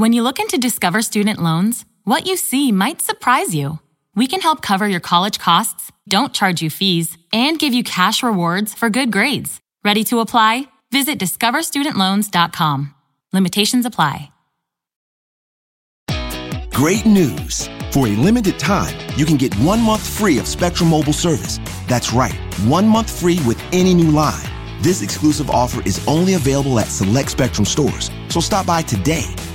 When you look into Discover Student Loans, what you see might surprise you. We can help cover your college costs, don't charge you fees, and give you cash rewards for good grades. Ready to apply? Visit discoverstudentloans.com. Limitations apply. Great news! For a limited time, you can get one month free of Spectrum Mobile service. That's right, one month free with any new line. This exclusive offer is only available at select Spectrum stores, so stop by today.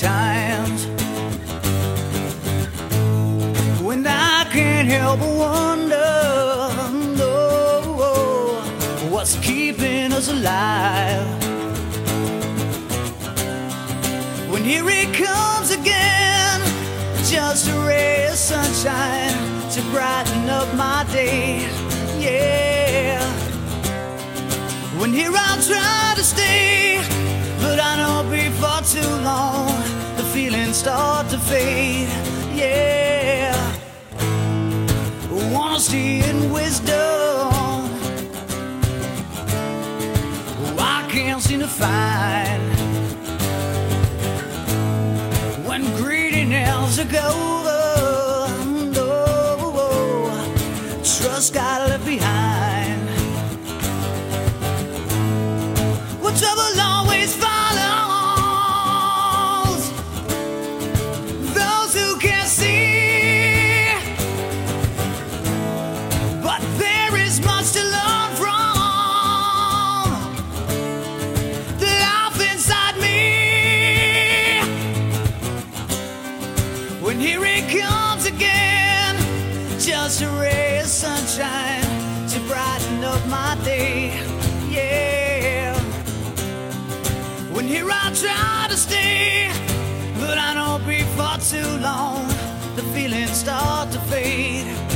Times. when I can't help but wonder what's keeping us alive. When here it comes again, just a ray of sunshine to brighten up my day. Yeah. When here I'll try to stay, I know before too long the feelings start to fade. Yeah honesty and wisdom. I can't seem to find when greediness took over. No, trust got left behind. Feelings start to fade.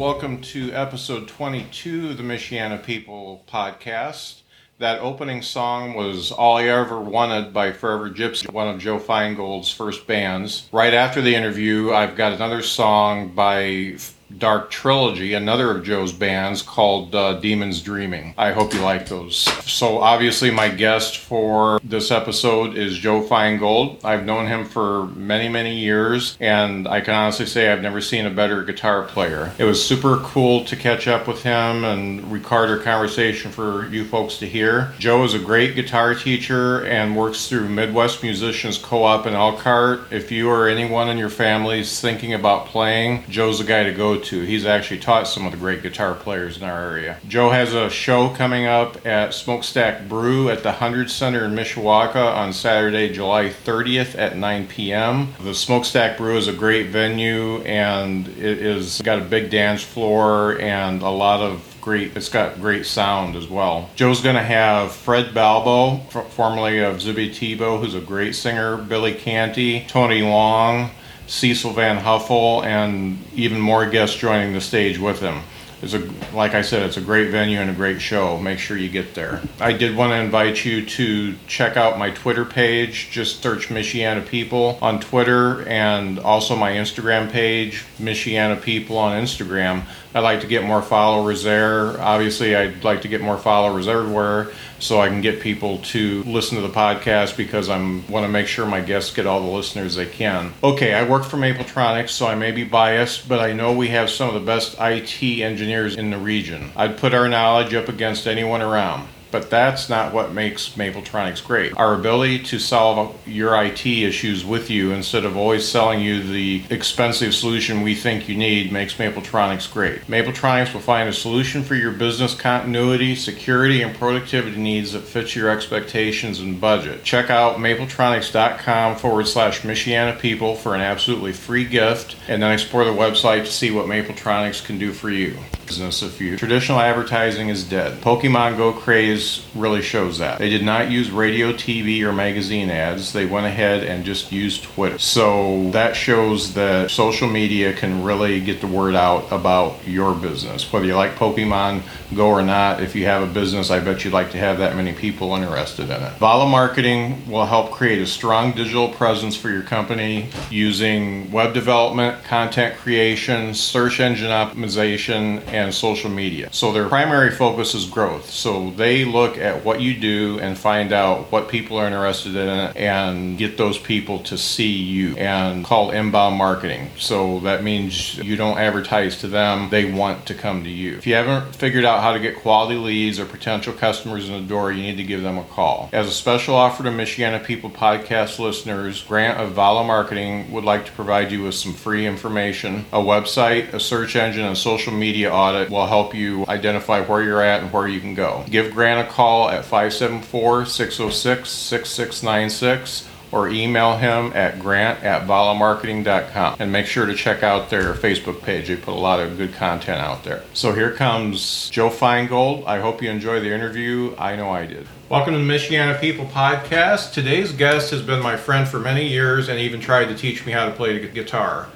Welcome to episode 22 of the Michiana People podcast. That opening song was All I Ever Wanted by Forever Gypsy, one of Joe Feingold's first bands. Right after the interview, I've got another song by Dark Trilogy, another of Joe's bands called uh, Demons Dreaming. I hope you like those. So, obviously, my guest for this episode is Joe Feingold. I've known him for many, many years, and I can honestly say I've never seen a better guitar player. It was super cool to catch up with him and record our conversation for you folks to hear. Joe is a great guitar teacher and works through Midwest Musicians Co op in Elkhart. If you or anyone in your family is thinking about playing, Joe's the guy to go to. He's actually taught some of the great guitar players in our area. Joe has a show coming up at Smokestack Brew at the 100 Center in Mishawaka on Saturday, July 30th at 9 p.m. The Smokestack Brew is a great venue and it is got a big dance floor and a lot of great it's got great sound as well joe's going to have fred balbo formerly of Zibby Tebow, who's a great singer billy canty tony long Cecil Van Huffel, and even more guests joining the stage with him. It's a, like I said, it's a great venue and a great show. Make sure you get there. I did want to invite you to check out my Twitter page. Just search Michiana People on Twitter and also my Instagram page, Michiana People on Instagram. I'd like to get more followers there. Obviously, I'd like to get more followers everywhere so I can get people to listen to the podcast because I want to make sure my guests get all the listeners they can. Okay, I work for Mapletronics, so I may be biased, but I know we have some of the best IT engineers in the region. I'd put our knowledge up against anyone around. But that's not what makes Mapletronics great. Our ability to solve your IT issues with you instead of always selling you the expensive solution we think you need makes Mapletronics great. Mapletronics will find a solution for your business continuity, security, and productivity needs that fits your expectations and budget. Check out mapletronics.com forward slash Michiana People for an absolutely free gift and then explore the website to see what Mapletronics can do for you. Business if you traditional advertising is dead. Pokemon Go craze really shows that. They did not use radio, TV, or magazine ads. They went ahead and just used Twitter. So that shows that social media can really get the word out about your business. Whether you like Pokemon Go or not, if you have a business, I bet you'd like to have that many people interested in it. Vala Marketing will help create a strong digital presence for your company using web development, content creation, search engine optimization, and social media. So their primary focus is growth. So they look at what you do and find out what people are interested in and get those people to see you and call inbound marketing. So that means you don't advertise to them, they want to come to you. If you haven't figured out how to get quality leads or potential customers in the door, you need to give them a call. As a special offer to Michiana People podcast listeners, Grant of Vala Marketing would like to provide you with some free information, a website, a search engine, and social media audit will help you identify where you're at and where you can go. Give Grant call at 574 606 6696 or email him at grant at valamarketing.com and make sure to check out their Facebook page. They put a lot of good content out there. So here comes Joe Feingold. I hope you enjoy the interview. I know I did. Welcome to the Michiana People podcast. Today's guest has been my friend for many years and even tried to teach me how to play the guitar.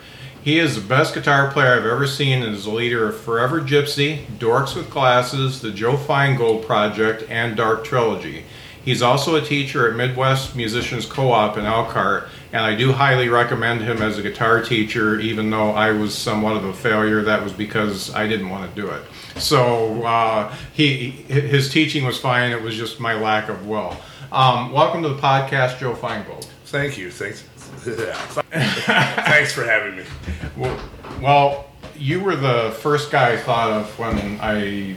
He is the best guitar player I've ever seen and is the leader of Forever Gypsy, Dorks with Glasses, the Joe Feingold Project, and Dark Trilogy. He's also a teacher at Midwest Musicians Co-op in Elkhart, and I do highly recommend him as a guitar teacher, even though I was somewhat of a failure. That was because I didn't want to do it. So uh, he his teaching was fine. It was just my lack of will. Um, welcome to the podcast, Joe Feingold. Thank you. Thanks. Thanks for having me. Well, well, you were the first guy I thought of when I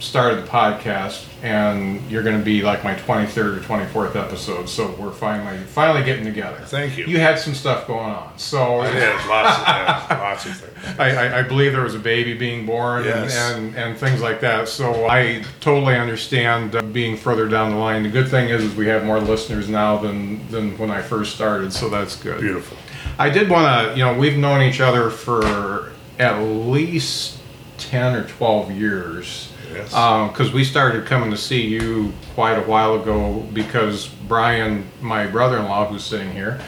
started the podcast, and you're going to be like my 23rd or 24th episode. So we're finally finally getting together. Thank you. You had some stuff going on, so yeah, lots of yeah, lots of things. I, I, I, believe there was a baby being born yes. and, and, and things like that. So I totally understand uh, being further down the line. The good thing is, is we have more listeners now than than when I first started, so that's good. Beautiful. I did want to, you know, we've known each other for at least 10 or 12 years Yes. Because um, we started coming to see you quite a while ago because Brian, my brother-in-law, who's sitting here,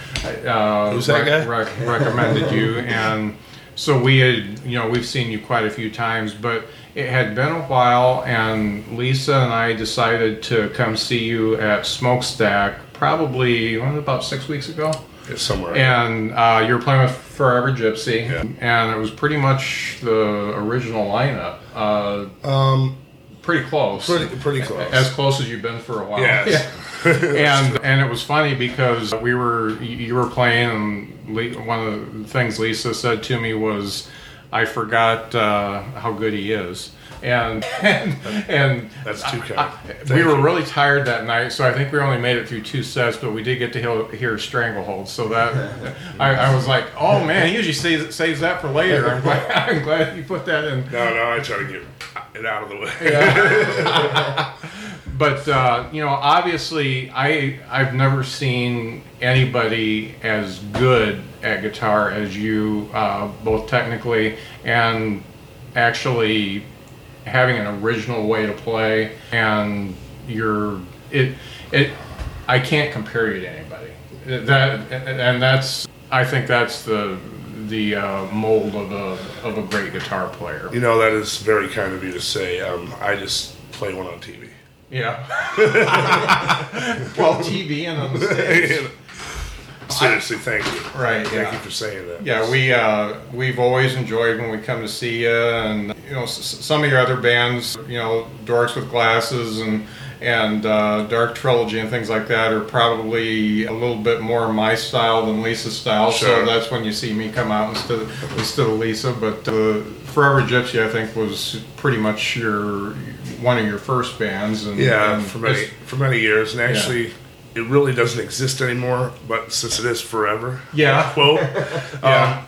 uh, who's that guy? Rec- recommended you, and so we had, you know, we've seen you quite a few times, but it had been a while, and Lisa and I decided to come see you at Smokestack probably what, about six weeks ago. Yeah, somewhere. And uh, you were playing with Forever Gypsy, Yeah. and it was pretty much the original lineup. Uh, um, pretty close. pretty pretty close. As close as you've been for a while. Yes. and and it was funny because we were you you were playing and one of the things Lisa said to me was I forgot uh, how good he is and and, and That's too kind. I- we Thank were you. really tired that night so I think we only made it through two sets but we did get to hear, hear Stranglehold so that I, I was like oh man he usually saves, saves that for later I'm glad, I'm glad you put that in no, no, I try to get it out of the way. but uh, you know, obviously, I I've never seen anybody as good at guitar as you, uh, both technically and actually having an original way to play. And you're it it. I can't compare you to anybody. That and that's I think that's the the uh, mold of a of a great guitar player. You know, that is very kind of you to say. Um, I just play one on TV. Yeah. well, TV and on the stage. Seriously, thank you. Right. Thank Yeah. you for saying that. Yeah, we uh, we've always enjoyed when we come to see you, and you know s- some of your other bands, you know, Dorks with Glasses and and uh, Dark Trilogy and things like that are probably a little bit more my style than Lisa's style. So that's when you see me come out instead of instead of Lisa. But uh, Forever Gypsy, I think, was pretty much your one of your first bands. And, Yeah, and for many for many years, and actually, it really doesn't exist anymore. But since it is forever, Yeah. quote, Yeah. um,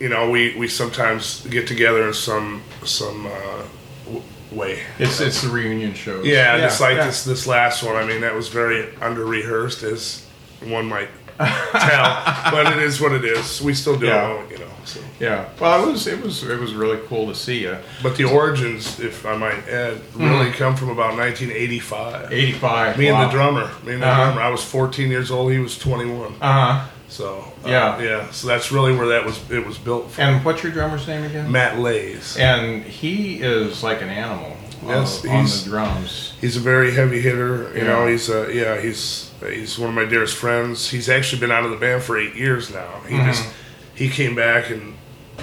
you know, we we sometimes get together in some some uh, w- way. It's it's the reunion shows. Yeah, just like yeah. this this last one. I mean, that was very under rehearsed, as one might tell. but it is what it is. We still do Yeah. it, you know. So. Yeah. Well, it was it was it was really cool to see you. But the origins, if I might add, really come from about 1985. Eighty five. Me and the drummer. Me and the Uh-huh. drummer. I was 14 years old. He was 21. Uh huh. So uh, Yeah. yeah. So that's really where that was. It was built from. And what's your drummer's name again? Matt Lays. And he is like an animal. Yes, on, on he's- the drums. He's a very heavy hitter. You know, he's uh, yeah, he's he's one of my dearest friends. He's actually been out of the band for eight years now. He Mm-hmm. just he came back and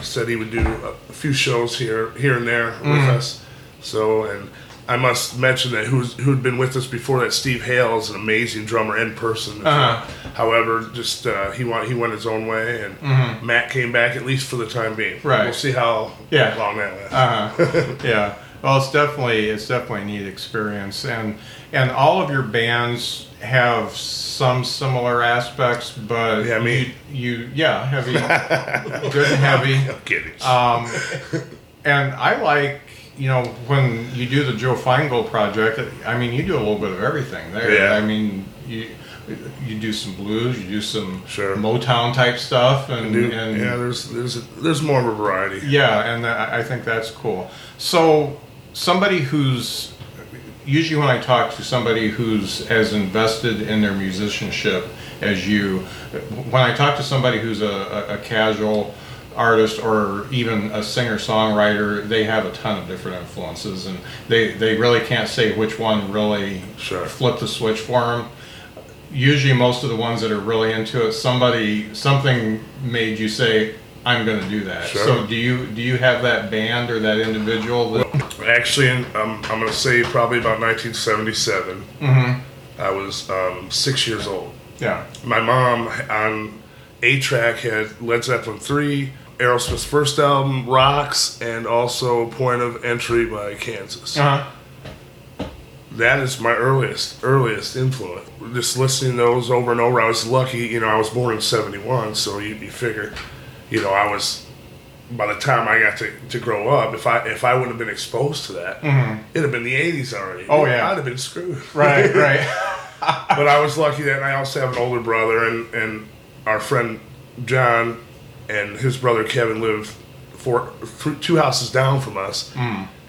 said he would do a, few shows here here and there Mm-hmm. with us. So and I must mention that who's who'd been with us before that Steve Hale is an amazing drummer in person. Uh-huh. However, just uh, he went he went his own way, and Matt came back at least for the time being. Mm-hmm. Right. We'll see how Yeah. long that lasts. Uh huh. yeah. Well, it's definitely it's definitely a neat experience, and and all of your bands have some similar aspects, but Yeah, me. You, you yeah, heavy, good and heavy. I'm kidding. Um, and I like, you know, when you do the Joe Feingold project, I mean, you do a little bit of everything there. Yeah. I mean, you you do some blues, you do some Sure. Motown type stuff, and, Dude, and yeah, there's there's there's more of a variety. yeah, and I think that's cool. So somebody who's usually when I talk to somebody who's as invested in their musicianship as you, when I talk to somebody who's a, a, a casual artist or even a singer songwriter, they have a ton of different influences, and they they really can't say which one really Sure. flipped the switch for them. Usually, most of the ones that are really into it, somebody something made you say, "I'm going to do that." Sure. So, do you do you have that band or that individual that? Actually, in, um, I'm going to say probably about 1977. Mm-hmm. I was um, six years old. Yeah. My mom on A track had Led Zeppelin 3, Aerosmith's first album, Rocks, and also Point of Entry by Kansas. Uh huh. That is my earliest earliest influence. Just listening to those over and over. I was lucky, you know. I was born in '71, so you, you figure, you know, I was. By the time I got to, to grow up, if I if I would have been exposed to that, it'd have been the '80s already. Mm-hmm. Oh, yeah. I'd have been screwed. Right. Right. but I was lucky that I also have an older brother, and and our friend John and his brother Kevin lived four, two houses down from us.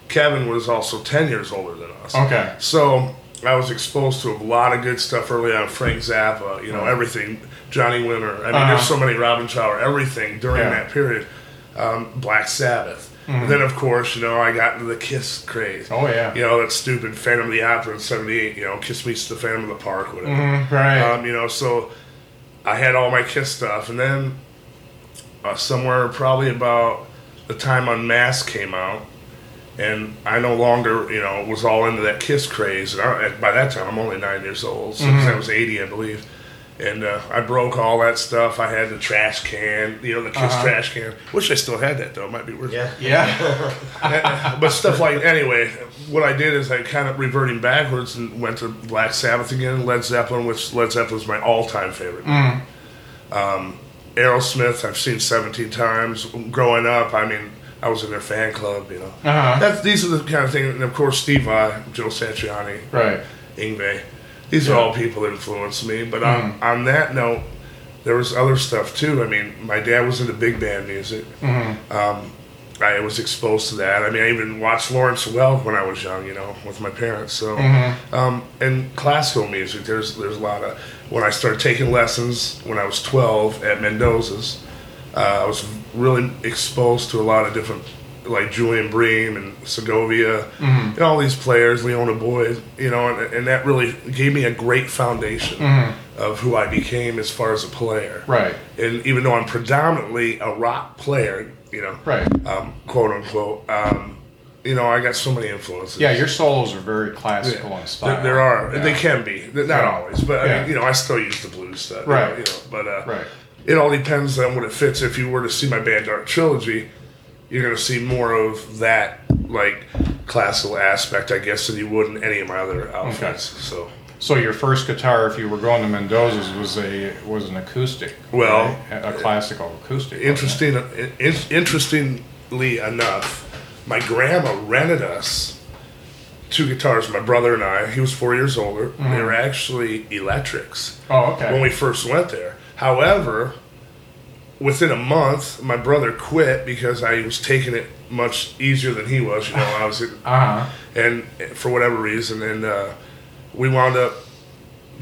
Kevin was also ten years older than us. Okay. So I was exposed to a lot of good stuff early on. Frank Zappa, you know, everything. Johnny Winter. I mean, Uh-huh. there's so many Robin Trower, everything during Yeah. that period. Um, Black Sabbath. And then, of course, you know, I got into the Kiss craze. Oh, yeah. You know, that stupid Phantom of the Opera in 78, you know, Kiss Meets the Phantom of the Park, whatever. Mm, right. Um, you know, so I had all my Kiss stuff. And then uh, somewhere probably about the time Unmasked came out, and I no longer, you know, was all into that Kiss craze. And I, by that time, I'm only nine years old, so Mm-hmm. I was 80, I believe. And uh, I broke all that stuff. I had the trash can, you know, the kids' Uh-huh. trash can. Wish I still had that, though. It might be worth Yeah. yeah. but stuff like anyway, what I did is I kind of reverting backwards and went to Black Sabbath again, Led Zeppelin, which Led Zeppelin is my all-time favorite. Um, Aerosmith, I've seen 17 times. Growing up, I mean, I was in their fan club, you know. Uh-huh. That's these are the kind of things, and of course, Steve Vai, Joe Satriani, Right. Yngwie. These are all people that influenced me. But on, on that note, there was other stuff too. I mean, my dad was into big band music. Um, I was exposed to that. I mean, I even watched Lawrence Welk when I was young, you know, with my parents. So, um, and classical music. There's there's a lot of. When I started taking lessons when I was 12 at Mendoza's, uh, I was really exposed to a lot of different, like Julian Bream and Segovia, and all these players, Liona Boyd, you know, and, and that really gave me a great foundation of who I became as far as a player. Right. And even though I'm predominantly a rock player, you know, Right. um, quote unquote, um, you know, I got so many influences. Yeah, your solos are very classical in style. There, there are. Yeah. They can be. They're Not Yeah. always, but I mean, you know, I still use the blues stuff. Right. You know, but uh, Right. it all depends on what it fits. If you were to see my band Dark Trilogy, you're going to see more of that like classical aspect, I guess, than you would in any of my other outfits. So. So your first guitar, if you were going to Mendoza's, was a was an acoustic. Well, right? a classical acoustic. interesting in, interestingly enough my grandma rented us two guitars my brother and i he was four years older they were mm-hmm. actually electrics Oh, okay. when we first went there however within a month my brother quit because i was taking it much easier than he was you know i was uh huh. and for whatever reason and uh, we wound up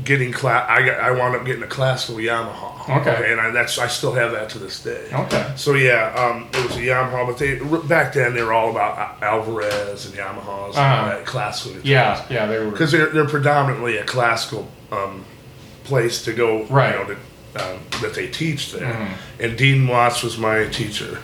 getting class. I got I wound up getting a classical Yamaha. Okay. and I, that's I still have that to this day. Okay. So yeah, um, it was a Yamaha, but they back then they were all about Al- Alvarez and Yamahas and Uh-huh. that classical. Yeah, yeah, they were. because they're they're predominantly a classical um, place to go. Right. You know, to, um, that they teach there. And Dean Watts was my teacher.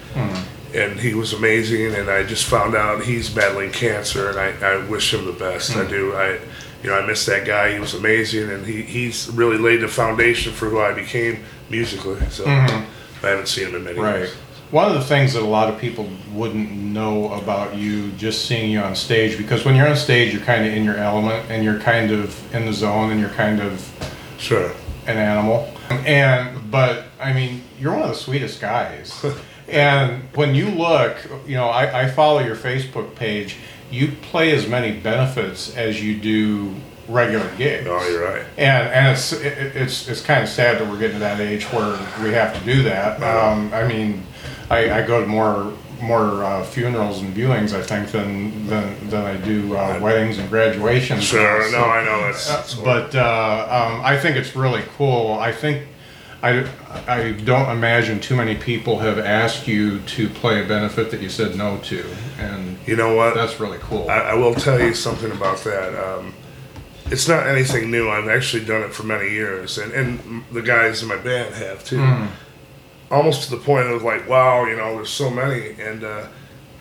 And he was amazing, and I just found out he's battling cancer, and I, I wish him the best. Mm. I do. I, you know, I miss that guy. He was amazing, and he, he's really laid the foundation for who I became musically. So I haven't seen him in many Mm-hmm. Right. years. One of the things that a lot of people wouldn't know about you just seeing you on stage, because when you're on stage, you're kind of in your element and you're kind of in the zone and you're kind of Sure. an animal. And, but, I mean, you're one of the sweetest guys. and when you look, you know, I, I follow your Facebook page, you play as many benefits as you do regular gigs. Oh, you're right. And and it's it, it's it's kind of sad that we're getting to that age where we have to do that. Um, I mean, I, I go to more more uh, funerals and viewings, I think, than than, than I do uh, weddings and graduations. Sure. So- No, I know that's what- but uh, um, I think it's really cool. I think I, I don't imagine too many people have asked you to play a benefit that you said no to, and you know what? that's really cool. I, I will tell you something about that. Um, it's not anything new. I've actually done it for many years, and, and the guys in my band have too. Almost to the point of like, wow, you know, there's so many. And uh,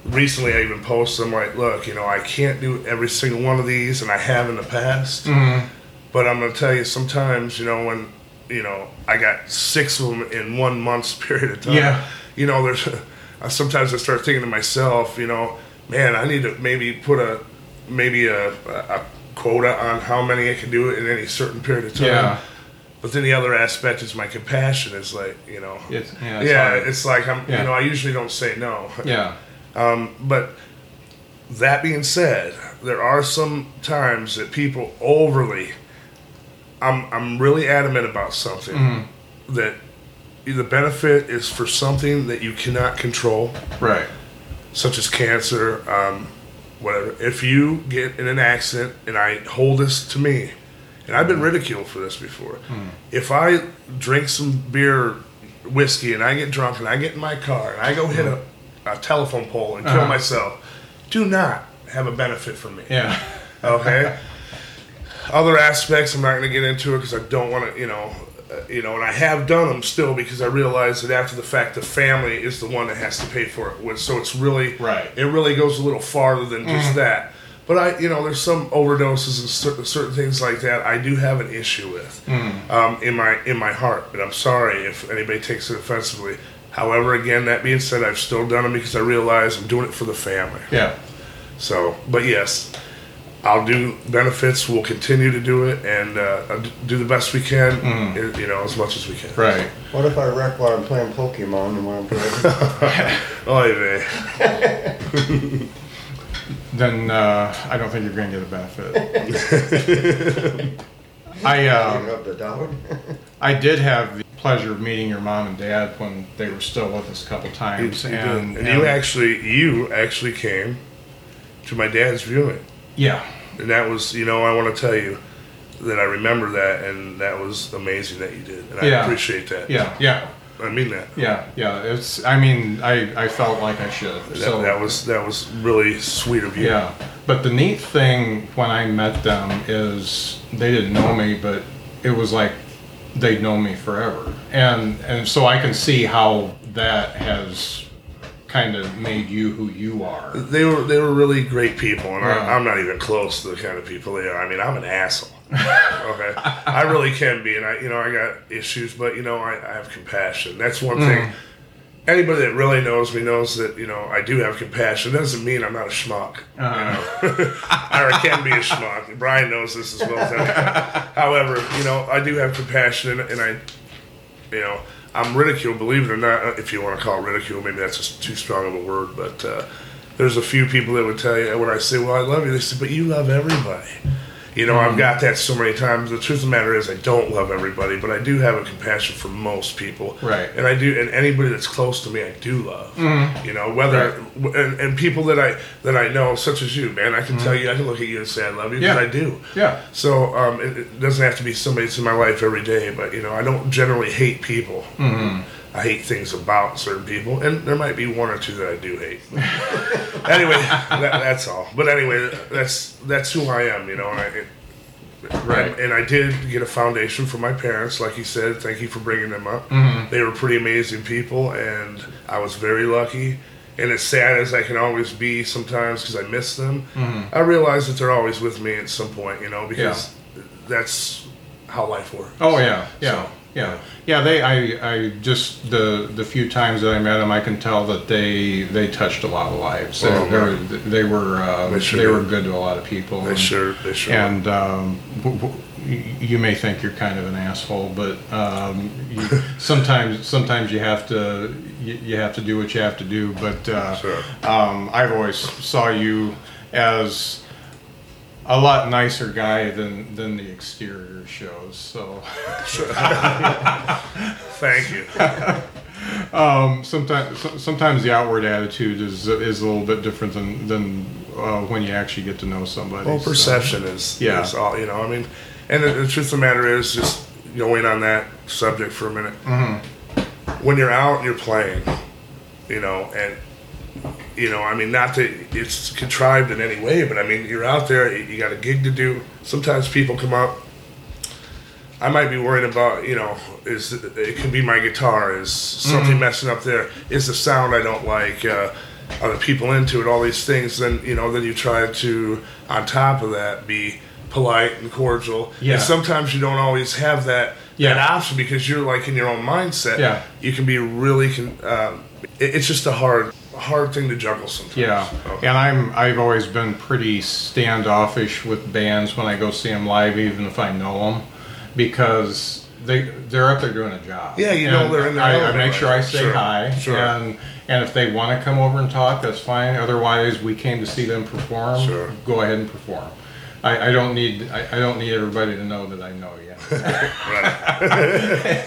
recently, I even posted, I'm like, look, you know, I can't do every single one of these, and I have in the past. But I'm gonna tell you, sometimes, you know, when you know, I got six of them in one month's period of time. Yeah. You know, there's sometimes I start thinking to myself, you know, man, I need to maybe put a maybe a, a quota on how many I can do it in any certain period of time. Yeah. But then the other aspect is my compassion is like, you know, It's- yeah, it's yeah, it's like I'm, Yeah. you know, I usually don't say no. yeah. But that being said, there are some times that people overly. I'm I'm really adamant about something Mm-hmm. that the benefit is for something that you cannot control, Right. such as cancer, um, whatever. If you get in an accident, and I hold this to me, and I've been ridiculed for this before. If I drink some beer, whiskey, and I get drunk, and I get in my car, and I go hit a a telephone pole and kill Uh-huh. myself do not have a benefit for me. Yeah. Okay. Other aspects, I'm not going to get into it because I don't want to, you know, uh, you know, and I have done them still because I realize that after the fact, the family is the one that has to pay for it. So it's really, Right. It really goes a little farther than just that. But I, you know, there's some overdoses and certain, certain things like that I do have an issue with um, in my in my heart. And I'm sorry if anybody takes it offensively. However, again, that being said, I've still done them because I realize I'm doing it for the family. Yeah. So, but yes, I'll do benefits. We'll continue to do it and uh, do the best we can. i- You know, as much as we can. Right. What if I wreck while I'm playing Pokemon and while I'm playing? Oh, yeah. Then uh, I don't think you're going to get a benefit. I uh, Up the dog? I did have the pleasure of meeting your mom and dad when they were still with us a couple times, you did. and, and you actually, you actually came to my dad's viewing, yeah, and that was, you know, I want to tell you that I remember that, and that was amazing that you did, and I Yeah. appreciate that. yeah, yeah, I mean that. yeah, yeah. It's I mean I I felt like I should. That, so that was that was really sweet of you. Yeah, but the neat thing when I met them is they didn't know me, but it was like they'd known me forever, and and so I can see how that has kind of made you who you are. They were they were really great people, and Yeah. I, I'm not even close to the kind of people they are. I mean, I'm an asshole. okay, I really can be, and I you know I got issues, but you know I, I have compassion. That's one thing. Anybody that really knows me knows that you know I do have compassion. Doesn't mean I'm not a schmuck. You know, or I can be a schmuck. Brian knows this as well as I. However, you know I do have compassion, and, and I you know, I'm ridiculed, believe it or not, uh, if you want to call it ridicule, maybe that's just too strong of a word, but uh, there's a few people that would tell you, when I say, well, I love you, they say, but you love everybody. You know, I've got that so many times. The truth of the matter is, I don't love everybody, but I do have a compassion for most people. Right. And I do, and anybody that's close to me, I do love. You know, whether and, and people that I that I know, such as you, man, I can tell you, I can look at you and say I love you because Yeah. I do. Yeah. So um, it, it doesn't have to be somebody that's in my life every day, but you know, I don't generally hate people. Mm-hmm. I hate things about certain people, and there might be one or two that I do hate. anyway, that, that's all. But anyway, that's that's who I am, you know. And I, it, Right. and, and I did get a foundation from my parents, like you said. Thank you for bringing them up. Mm-hmm. They were pretty amazing people, and I was very lucky. And as sad as I can always be sometimes because I miss them, Mm-hmm. I realize that they're always with me at some point, you know, because that's how life works. Oh yeah, yeah, So, yeah, yeah. They, I, I just the the few times that I met them, I can tell that they they touched a lot of lives. They, Oh, they were they were uh, They they, were good to a lot of people. They and- sure, they sure. And um, w- w- y- you may think you're kind of an asshole, but um, you, sometimes sometimes you have to you, you have to do what you have to do. But uh, Sure. um, I've always saw you as a lot nicer guy than than the exterior shows. So. Thank you. Um, sometimes, sometimes the outward attitude is is a little bit different than than uh, when you actually get to know somebody. Well, so- perception is, Yeah. is all, you know, I mean, and the, the truth of the matter is, just going on that subject for a minute, Mm-hmm. when you're out and you're playing, you know, and, you know, I mean, not that it's contrived in any way, but I mean, you're out there, you, got a gig to do. Sometimes people come up. I might be worried about, you know, is it could be my guitar, is something messing up there, is the sound I don't like, uh, are the people into it, all these things. Then you know, then you try to, on top of that, be polite and cordial. Yeah. And sometimes you don't always have that Yeah. that option because you're like in your own mindset. Yeah. You can be really, con- um, it, it's just a hard, hard thing to juggle sometimes. Yeah, So- and I'm I've always been pretty standoffish with bands when I go see them live, even if I know them, because they they're up there doing a job. Yeah, you know And they're in there I, I make sure I say Sure, hi, sure. and and if they want to come over and talk, that's fine. Otherwise, we came to see them perform. Sure. Go ahead and perform. I, I don't need I, I don't need everybody to know that I know you. Right.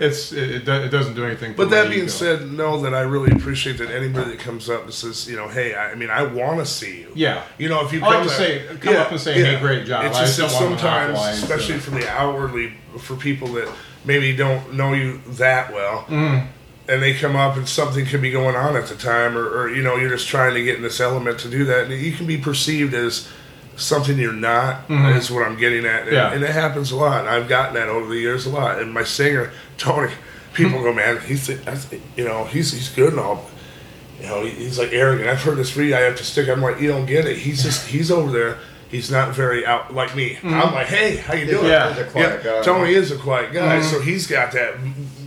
it's it, it, do- it doesn't do anything. For But that being ego. said, know that I really appreciate that anybody that comes up and says, you know, hey, I, I mean, I want to see you. Yeah. You know, if you I like come to there- say- come up and say, "Hey, great job." It's I just just that don't to sometimes, monopolize especially for the outwardly, for people that maybe don't know you that well, Mm-hmm. and they come up and something could be going on at the time, or, or you know, you're just trying to get in this element to do that, and you can be perceived as something you're not. Mm-hmm. Is what I'm getting at, and, Yeah. and it happens a lot. I've gotten that over the years a lot. And my singer Tony, people go, man, he's that's, you know he's he's good and all. You know, he's like arrogant. I've heard this read. I have to stick. I'm like, you don't get it. He's just he's over there. He's not very out like me. Mm-hmm. I'm like, hey, how you doing? Yeah. He's a quiet Yeah, guy. Tony is a quiet guy, mm-hmm. so he's got that.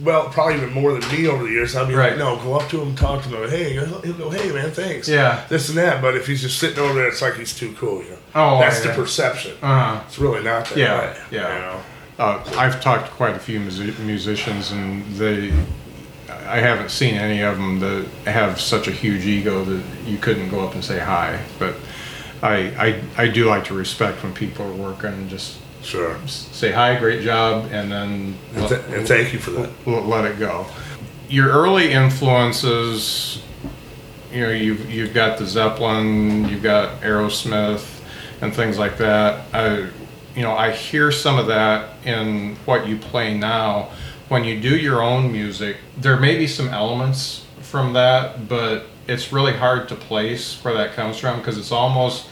Well, probably even more than me over the years. I'll be Right. like, no, go up to him, talk to him. Hey, he'll go, hey, man, thanks. Yeah. this and that. But if he's just sitting over there, it's like he's too cool. You know, Oh, that's yeah. the perception. Uh-huh. It's really not that Yeah, way. yeah. You know? Uh, I've talked to quite a few musi- musicians, and they, I haven't seen any of them that have such a huge ego that you couldn't go up and say hi. But I, I, I do like to respect when people are working and just Sure. say hi, great job, and then And, th- and thank you for that. l- let it go. Your early influences, you know, you've you've got the Zeppelin, you've got Aerosmith, and things like that. I, you know, I hear some of that in what you play now. When you do your own music, there may be some elements from that, but it's really hard to place where that comes from because it's almost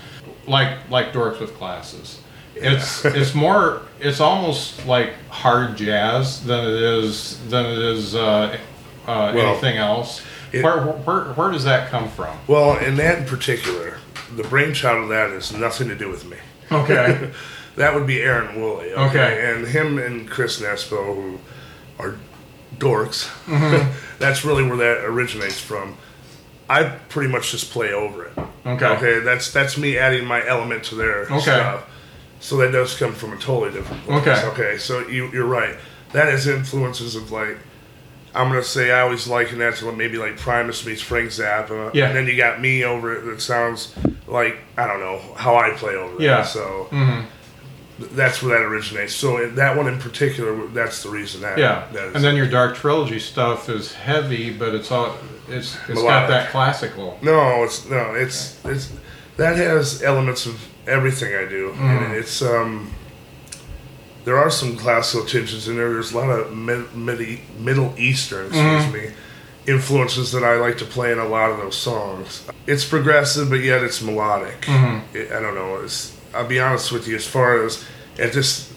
like like dorks with glasses. It's it's more it's almost like hard jazz than it is than it is uh, uh, Well, anything else. it- where, where where does that come from? Well, in that in particular, the brainchild of that has nothing to do with me. Okay. That would be Aaron Woolley. Okay. Okay. And him and Chris Nespo, who are dorks, Mm-hmm. that's really where that originates from. I pretty much just play over it. Okay. Okay. That's that's me adding my element to their Okay. stuff. So that does come from a totally different place. Okay. Okay. So you you're right. That is influences of like. I'm gonna say I always liken that to what maybe like Primus meets Frank Zappa, Yeah. and then you got me over it that sounds like I don't know how I play over it. Yeah. So mm-hmm. th- that's where that originates. So that one in particular, that's the reason that. Yeah. that is- And then your Dark Trilogy stuff is heavy, but it's all it's it's got that classical. no, it's no, it's it's that has elements of everything I do, Mm-hmm. and it's um. There are some classical tinges in there. There's a lot of mid, mid, Middle Eastern, excuse Mm-hmm. me, influences that I like to play in a lot of those songs. It's progressive, but yet it's melodic. Mm-hmm. It, I don't know. It's, I'll be honest with you. As far as at this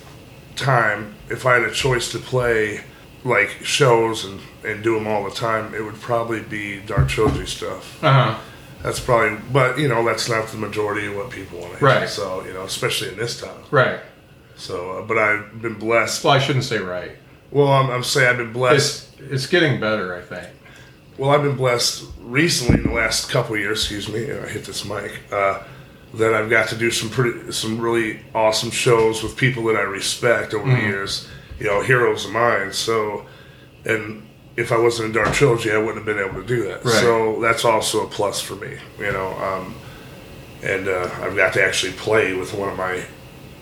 time, if I had a choice to play like shows and, and do them all the time, it would probably be Dark Trilogy stuff. Uh huh. That's probably, but you know, that's not the majority of what people want to hear. Right. So you know, especially in this town. Right. So, uh, but I've been blessed. Well, I shouldn't say right. Well, I'm, I'm saying I've been blessed. It's it's getting better, I think. Well, I've been blessed recently in the last couple of years. Excuse me, I hit this mic. Uh, that I've got to do some pretty, some really awesome shows with people that I respect over the years. You know, heroes of mine. So, and if I wasn't in Dark Trilogy, I wouldn't have been able to do that. Right. So that's also a plus for me. You know, um, and uh, I've got to actually play with one of my,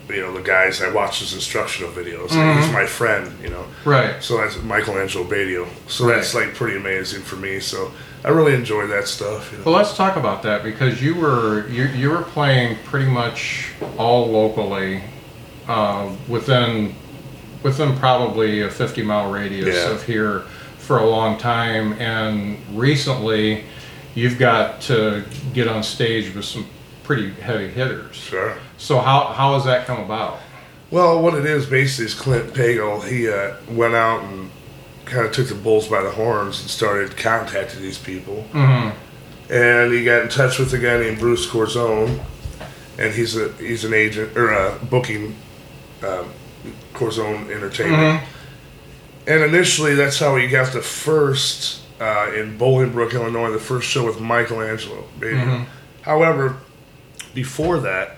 you know, the guys I watch his instructional videos. He's my friend. You know. Right. So that's Michael Angelo Batio. So that's like pretty amazing for me. So I really enjoy that stuff. You know? Well, let's talk about that because you were you, you were playing pretty much all locally, uh, within within probably a 50 mile radius Yeah. of here for a long time, and recently you've got to get on stage with some pretty heavy hitters. Sure. So how how has that come about? Well, what it is basically is Clint Pagel. He uh, went out and kind of took the bulls by the horns and started contacting these people. Mm-hmm. And he got in touch with a guy named Bruce Corzone, and he's a he's an agent or a booking um, Corzone Entertainment. And initially, that's how he got the first uh, in Bolingbrook, Illinois, the first show with Michael Angelo. Baby. However, before that,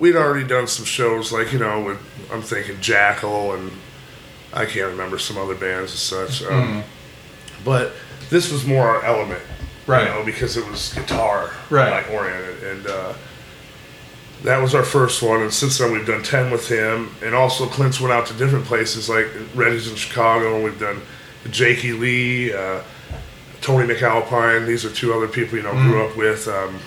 we'd already done some shows like you know with I'm thinking Jackyl and I can't remember some other bands and such. Um, But this was more our element, Right. You know, because it was guitar Right. like oriented, and uh, that was our first one. And since then, we've done ten with him, and also Clint's went out to different places like Reggie's in Chicago. and We've done Jakey Lee, uh, Tony MacAlpine. These are two other people you know grew up with, um,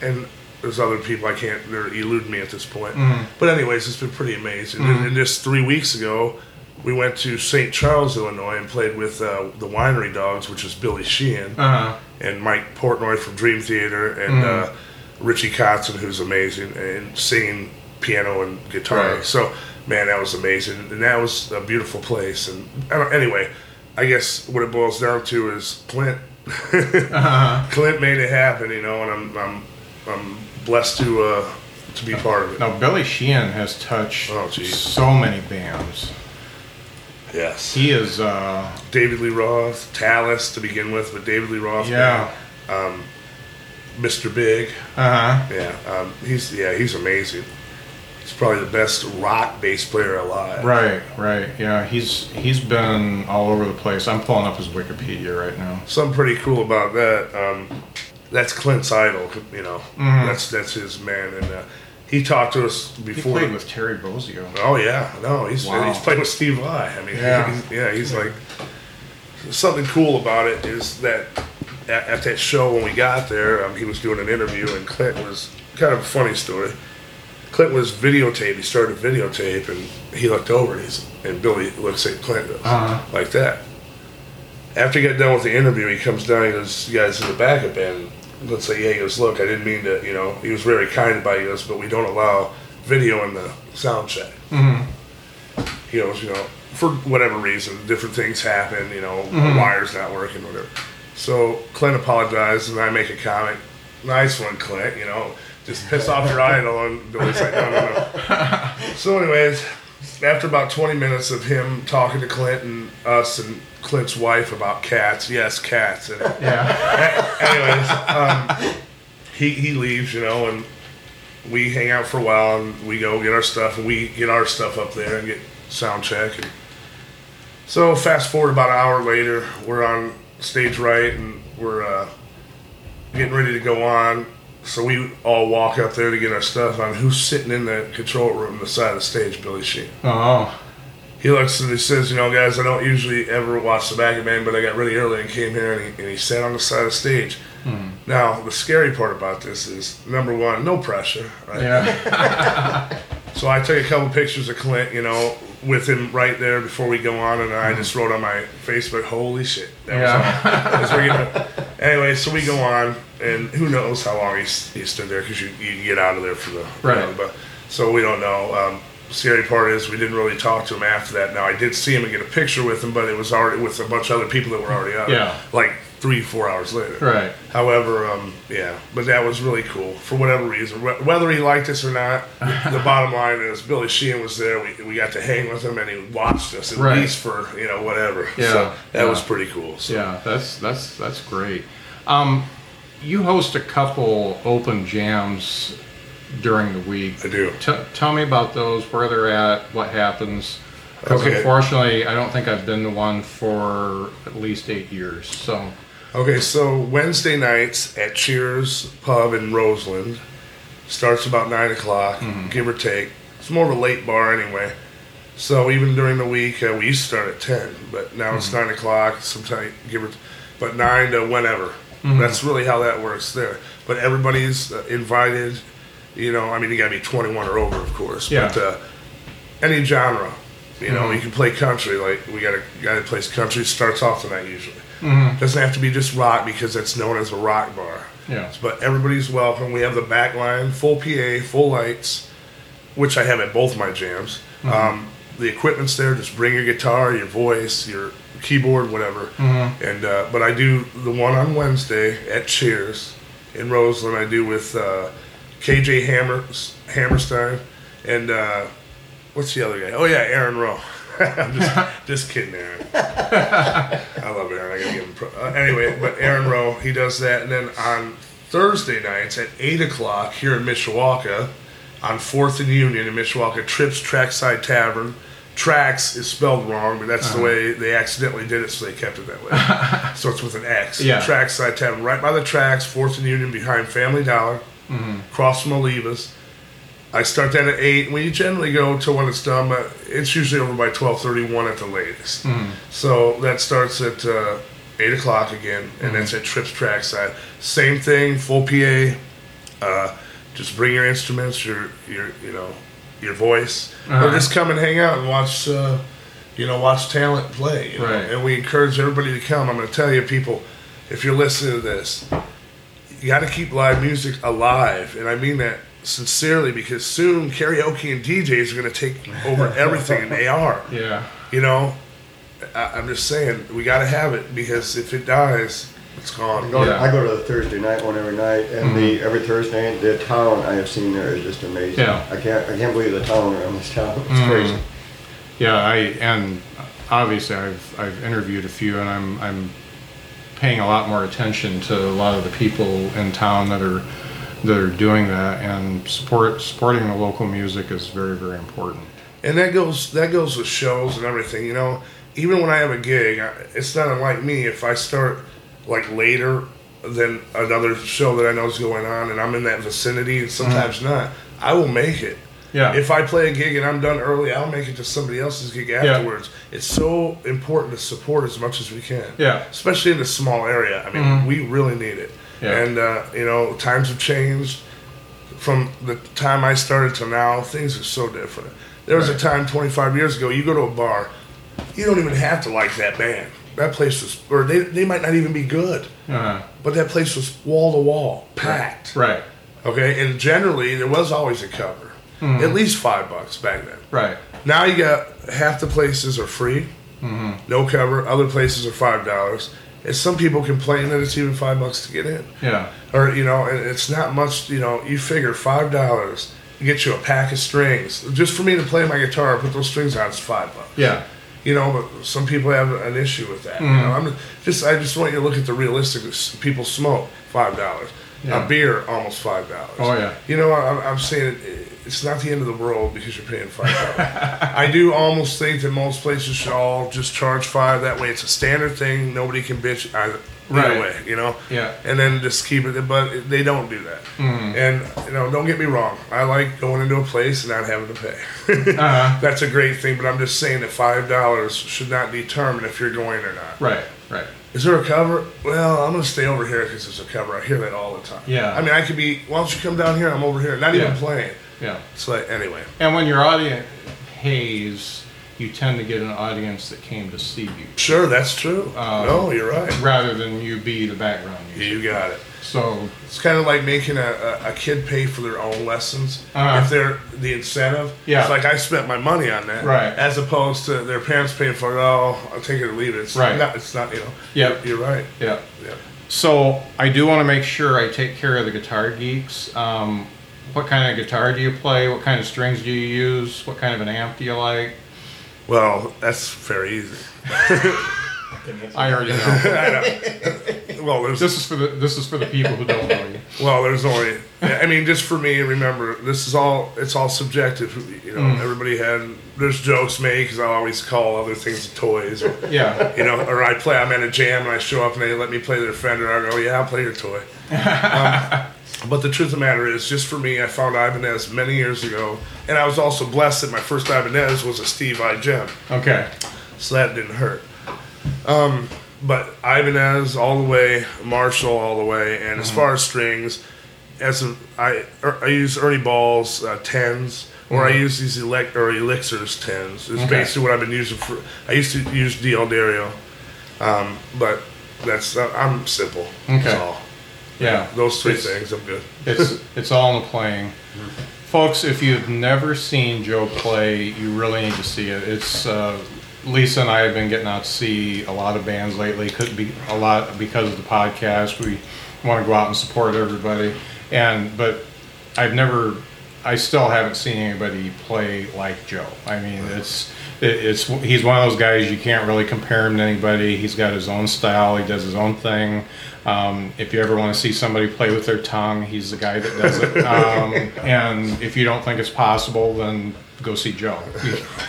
and there's other people I can't. They're elude me at this point. But anyways, it's been pretty amazing. And, and just three weeks ago, we went to St. Charles, Illinois, and played with uh, the Winery Dogs, which is Billy Sheehan Uh-huh. and Mike Portnoy from Dream Theater and uh, Richie Kotzen, who's amazing, and singing piano and guitar. Right. So, man, that was amazing, and that was a beautiful place. And I don't, anyway, I guess what it boils down to is Clint. Clint made it happen, you know, and I'm I'm I'm blessed to uh, to be part of it. Now, Billy Sheehan has touched Oh, so many bands. Yes, He is, uh, David Lee Roth, Talas to begin with, but David Lee Roth, yeah. man, Mr. Big, Uh huh. yeah, um, he's yeah, he's amazing. He's probably the best rock bass player alive. Right, right. Yeah, he's he's been all over the place. I'm pulling up his Wikipedia right now. Something pretty cool about that. Um, that's Clint's idol. You know, that's that's his man, and uh, he talked to us Mm-hmm. He before. played with Terry Bozzio. oh yeah, no, he's Wow. he's played with Steve Vai. I mean, Yeah. he's, yeah, he's like something cool about it is that at, at that show when we got there, um, he was doing an interview, and Clint was kind of a funny story. Clint was videotape. He started videotape, and he looked over, and, he's, and Billy looks at Clint Uh-huh. like that. After he got done with the interview, he comes down. He goes, "You guys in the backup band." Let's say, yeah. He goes, "Look, I didn't mean to." You know, he was very kind about goes, "But we don't allow video in the sound check." He goes, "You know, for whatever reason, different things happen. You know, a wire's not working, whatever." So Clint apologized, and I make a comment. Nice one, Clint. You know, just piss off your idol, and Billy's like, "No, no, no." So, anyways, after about 20 minutes of him talking to Clint and us and Clint's wife about cats, yes, cats. And Yeah. anyways, um, he, he leaves, you know, and we hang out for a while and we go get our stuff and we get our stuff up there and get sound check. And so, fast forward about an hour later, we're on stage right and we're uh, getting ready to go on. So we all walk up there to get our stuff on. Who's sitting in the control room, the side of the stage? Billy Sheehan. Oh. He looks and he says, "You know, guys, I don't usually ever watch the back of band, but I got really early and came here, and he, and he sat on the side of the stage." Now, the scary part about this is number one, no pressure. Right? Yeah. So I took a couple pictures of Clint, you know, with him right there before we go on, and I just wrote on my Facebook, "Holy shit!" That was Yeah. all. we're getting- anyway, so we go on, and who knows how long he, he stood there because you, you get out of there for the you Right. know, but so we don't know. Um, scary part is we didn't really talk to him after that. Now I did see him and get a picture with him, but it was already with a bunch of other people that were already out. Yeah. like three, four hours later. Right. However, um, yeah, but that was really cool for whatever reason. Whether he liked us or not, the bottom line is Billy Sheehan was there. We, we got to hang with him, and he watched us at Right. least for you know whatever. Yeah, so that yeah. was pretty cool. So. Yeah, that's that's that's great. Um, you host a couple open jams during the week. I do. T- tell me about those, where they're at, what happens. Because Okay. unfortunately, I don't think I've been to one for at least eight years. So, Okay, so Wednesday nights at Cheers Pub in Roseland starts about nine o'clock, give or take. It's more of a late bar anyway. So even during the week, uh, we used to start at ten, but now it's nine o'clock. Sometimes give or, but nine to whenever. That's really how that works there. But everybody's uh, invited. You know, I mean, you got to be twenty-one or over, of course. Yeah. But uh, any genre, you know, you can play country. Like we got a guy that plays country. Starts off the night usually. Doesn't have to be just rock because that's known as a rock bar. yeah. But everybody's welcome. We have the back line, full PA, full lights, which I have at both my jams. Um, the equipment's there. Just bring your guitar, your voice, your keyboard, whatever. And uh, but I do the one on Wednesday at Cheers in Roseland. I do with uh, KJ Hammer Hammerstein and uh, what's the other guy? Oh yeah, Aaron Rowe. I'm just, just kidding, Aaron. I love Aaron. I gotta give him. Pro- uh, anyway, but Aaron Rowe, he does that, and then on Thursday nights at eight o'clock here in Mishawaka, on Fourth and Union in Mishawaka, Trips Trackside Tavern. Tracks is spelled wrong, but that's the way they accidentally did it, so they kept it that way. so it's with an X. Yeah. Trackside Tavern, right by the tracks, Fourth and Union, behind Family Dollar, across from Olivas. I start that at eight. We generally go till when it's done, but it's usually over by twelve thirty one at the latest. So that starts at uh, eight o'clock again, and that's at Trips Trackside. Same thing, full PA. Uh, just bring your instruments, your your you know your voice, or just come and hang out and watch uh, You know, watch talent play. You know? Right. And we encourage everybody to come. I'm going to tell you, people, if you're listening to this, you got to keep live music alive, and I mean that sincerely because soon karaoke and DJs are going to take over everything, and they are. Yeah. You know, I, I'm just saying we got to have it because if it dies, it's gone. Go to- Yeah. I go to the Thursday night one every night, and the mm-hmm. every Thursday the town I have seen there is just amazing. Yeah. I can't I can't believe the town around this town. It's mm-hmm. crazy. Yeah, I and obviously I've I've interviewed a few, and I'm I'm paying a lot more attention to a lot of the people in town that are that are doing that, and support supporting the local music is very very important. and that goes that goes with shows and everything. You know, even when I have a gig, it's not unlike me. If I start like later than another show that I know is going on, and I'm in that vicinity, and sometimes mm-hmm. not, I will make it. Yeah. If I play a gig and I'm done early, I'll make it to somebody else's gig afterwards. Yeah. It's so important to support as much as we can. Yeah. Especially in a small area. I mean, mm-hmm. we really need it. Yeah. And uh, you know, times have changed from the time I started to now, things are so different. There was a time 25 years ago, you go to a bar, you don't even have to like that band. That place was, or they, they might not even be good, Uh, but that place was wall to wall, packed. right, Okay, and generally there was always a cover, Mm-hmm. at least five bucks back then. right, Now you got half the places are free, Mm-hmm. no cover. Other places are five dollars, and some people complain that it's even five bucks to get in yeah, or you know, and it's not much. You know, you figure five dollars get you a pack of strings just for me to play my guitar. Put those strings on, it's five bucks. yeah, You know, but some people have an issue with that. You mm-hmm. know, I'm just I just want you to look at the realistic. People smoke five dollars. Yeah. A beer almost five dollars. Oh, yeah. You know, I'm, I'm saying it, it's not the end of the world because you're paying five dollars. I do almost think that most places should all just charge five. That way, it's a standard thing. Nobody can bitch either, Right. way. You know. Yeah. And then just keep it. But they don't do that. Mm-hmm. And you know, don't get me wrong. I like going into a place and not having to pay. Uh-huh. That's a great thing. But I'm just saying that five dollars should not determine if you're going or not. right, right. Is there a cover? Well, I'm gonna stay over here because there's a cover. I hear that all the time. Yeah. I mean, I could be. Why don't you come down here? I'm over here. Not even playing. Yeah. So anyway. And when your audience pays, you tend to get an audience that came to see you Sure, that's true. Um, no, you're right. rather than you be the background music. You got it. So It's kind of like making a, a, a kid pay for their own lessons. Uh-huh. If they're the incentive, Yeah. it's like I spent my money on that, Right. As opposed to their parents paying for it. Oh, I'll take it or leave it. It's Right. Not, it's not. You know. Yep. You're, you're right. yeah. Yeah. So I do want to make sure I take care of the guitar geeks. Um, what kind of guitar do you play? What kind of strings do you use? What kind of an amp do you like? Well, that's very easy. I already know. Well, there's this is for the this is for the people who don't know you. Well, there's only. I mean, just for me, remember, this is all. It's all subjective. You know, Mm. everybody had. There's jokes made because I always call other things toys. Or, Yeah. you know, or I play. I'm at a jam and I show up and they let me play their Fender. And I go, yeah, I'll play your toy. um, but the truth of the matter is, just for me, I found Ibanez many years ago, and I was also blessed that my first Ibanez was a Steve Vai Jem Okay. so that didn't hurt. Um, but Ibanez all the way, Marshall all the way, and as far as strings, as a, I er, I use Ernie Ball's uh, tens, or I use these elect or elixirs tens. It's Okay. basically what I've been using for. I used to use D'Addario, um, but that's uh, I'm simple. That's Okay. Yeah. Those three It's- things, I'm good. It's it's all in the playing. Folks, if you've never seen Joe play, you really need to see it. It's uh, Lisa and I have been getting out to see a lot of bands lately. Could be a lot because of the podcast. We want to go out and support everybody, and but I've never, I still haven't seen anybody play like Joe. I mean, it's it's he's one of those guys you can't really compare him to anybody. He's got his own style. He does his own thing. Um, if you ever want to see somebody play with their tongue, he's the guy that does it. Um, and if you don't think it's possible, then go see Joe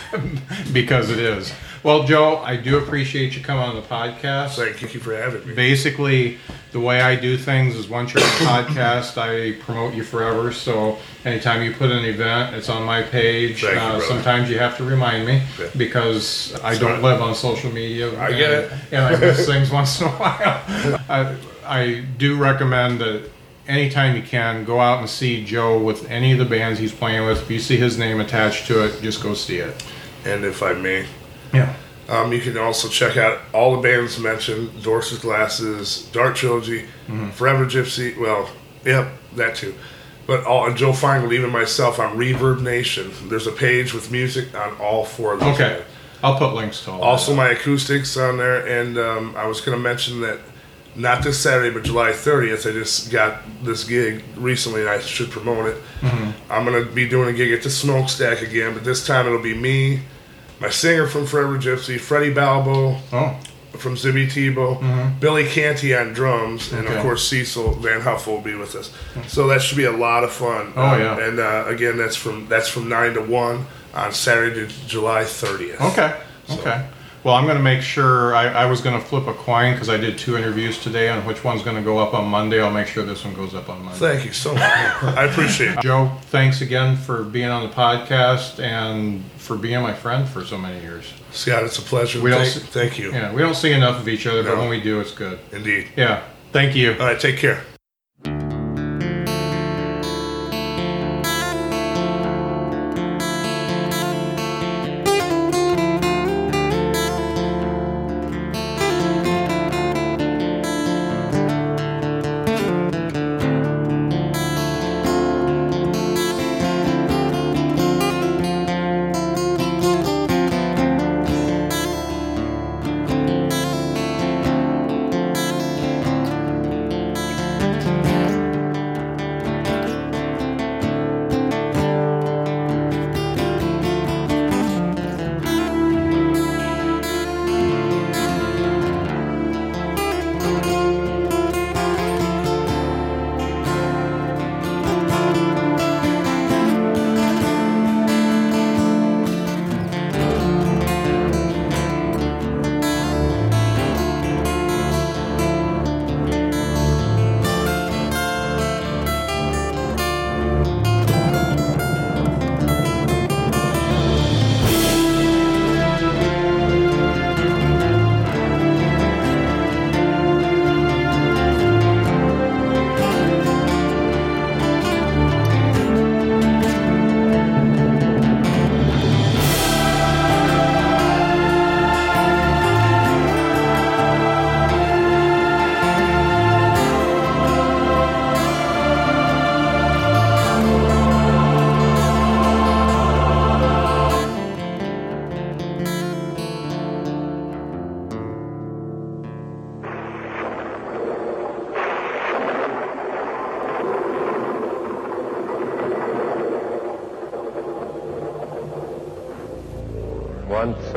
because it is. Well, Joe, I do appreciate you coming on the podcast Thank you for having me. basically the way I do things is once you're on the podcast, I promote you forever. So anytime you put an event, it's on my page. Thank uh, brother. sometimes you have to remind me Yeah. because I don't live on social media. I and, get it. and I miss things once in a while. I, I do recommend that anytime you can, go out and see Joe with any of the bands he's playing with. If you see his name attached to it, just go see it. And if I may, Yeah. Um, you can also check out all the bands mentioned: Dorset Glasses, Dark Trilogy, Mm-hmm. Forever Gypsy. Well, yep, that too. But all and Joe Feingold, even myself, on Reverb Nation. There's a page with music on all four of those. Okay. bands. I'll put links to all. Also, my acoustics on there, and um, I was going to mention that not this Saturday, but July 30th. I just got this gig recently, and I should promote it. Mm-hmm. I'm going to be doing a gig at the Smokestack again, but this time it'll be me, my singer from Forever Gypsy, Freddie Balbo Oh. from Zibby Tebow, Billy Canty on drums, and Mm-hmm. Okay. Mm-hmm. of course Cecil Van Huffel will be with us. So that should be a lot of fun. Oh, Um, yeah. And uh, again, that's from that's from nine to one on Saturday, July 30th. Okay. Okay. Well, I'm going to make sure. I, I was going to flip a coin because I did two interviews today on which one's going to go up on Monday. I'll make sure this one goes up on Monday. Thank you so much. I appreciate it. Joe, thanks again for being on the podcast and for being my friend for so many years. Scott, it's a pleasure. We don't thank, thank you. Yeah, we don't see enough of each other, but when we do, it's good. Indeed. Yeah. Thank you. All right, take care.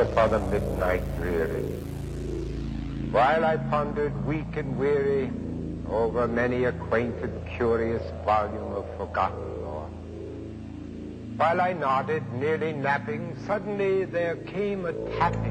Upon a midnight dreary, while I pondered weak and weary over many a quaint and curious volume of forgotten lore. While I nodded, nearly napping, suddenly there came a tapping.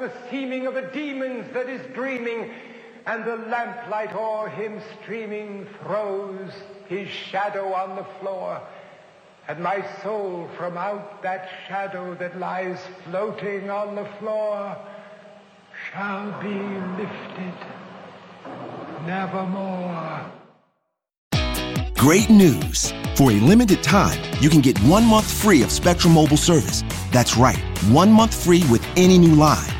The seeming of a demon's that is dreaming, and the lamplight o'er him streaming throws his shadow on the floor. And my soul from out that shadow that lies floating on the floor shall be lifted nevermore. Great news! For a limited time, you can get one month free of Spectrum Mobile service. That's right, one month free with any new line.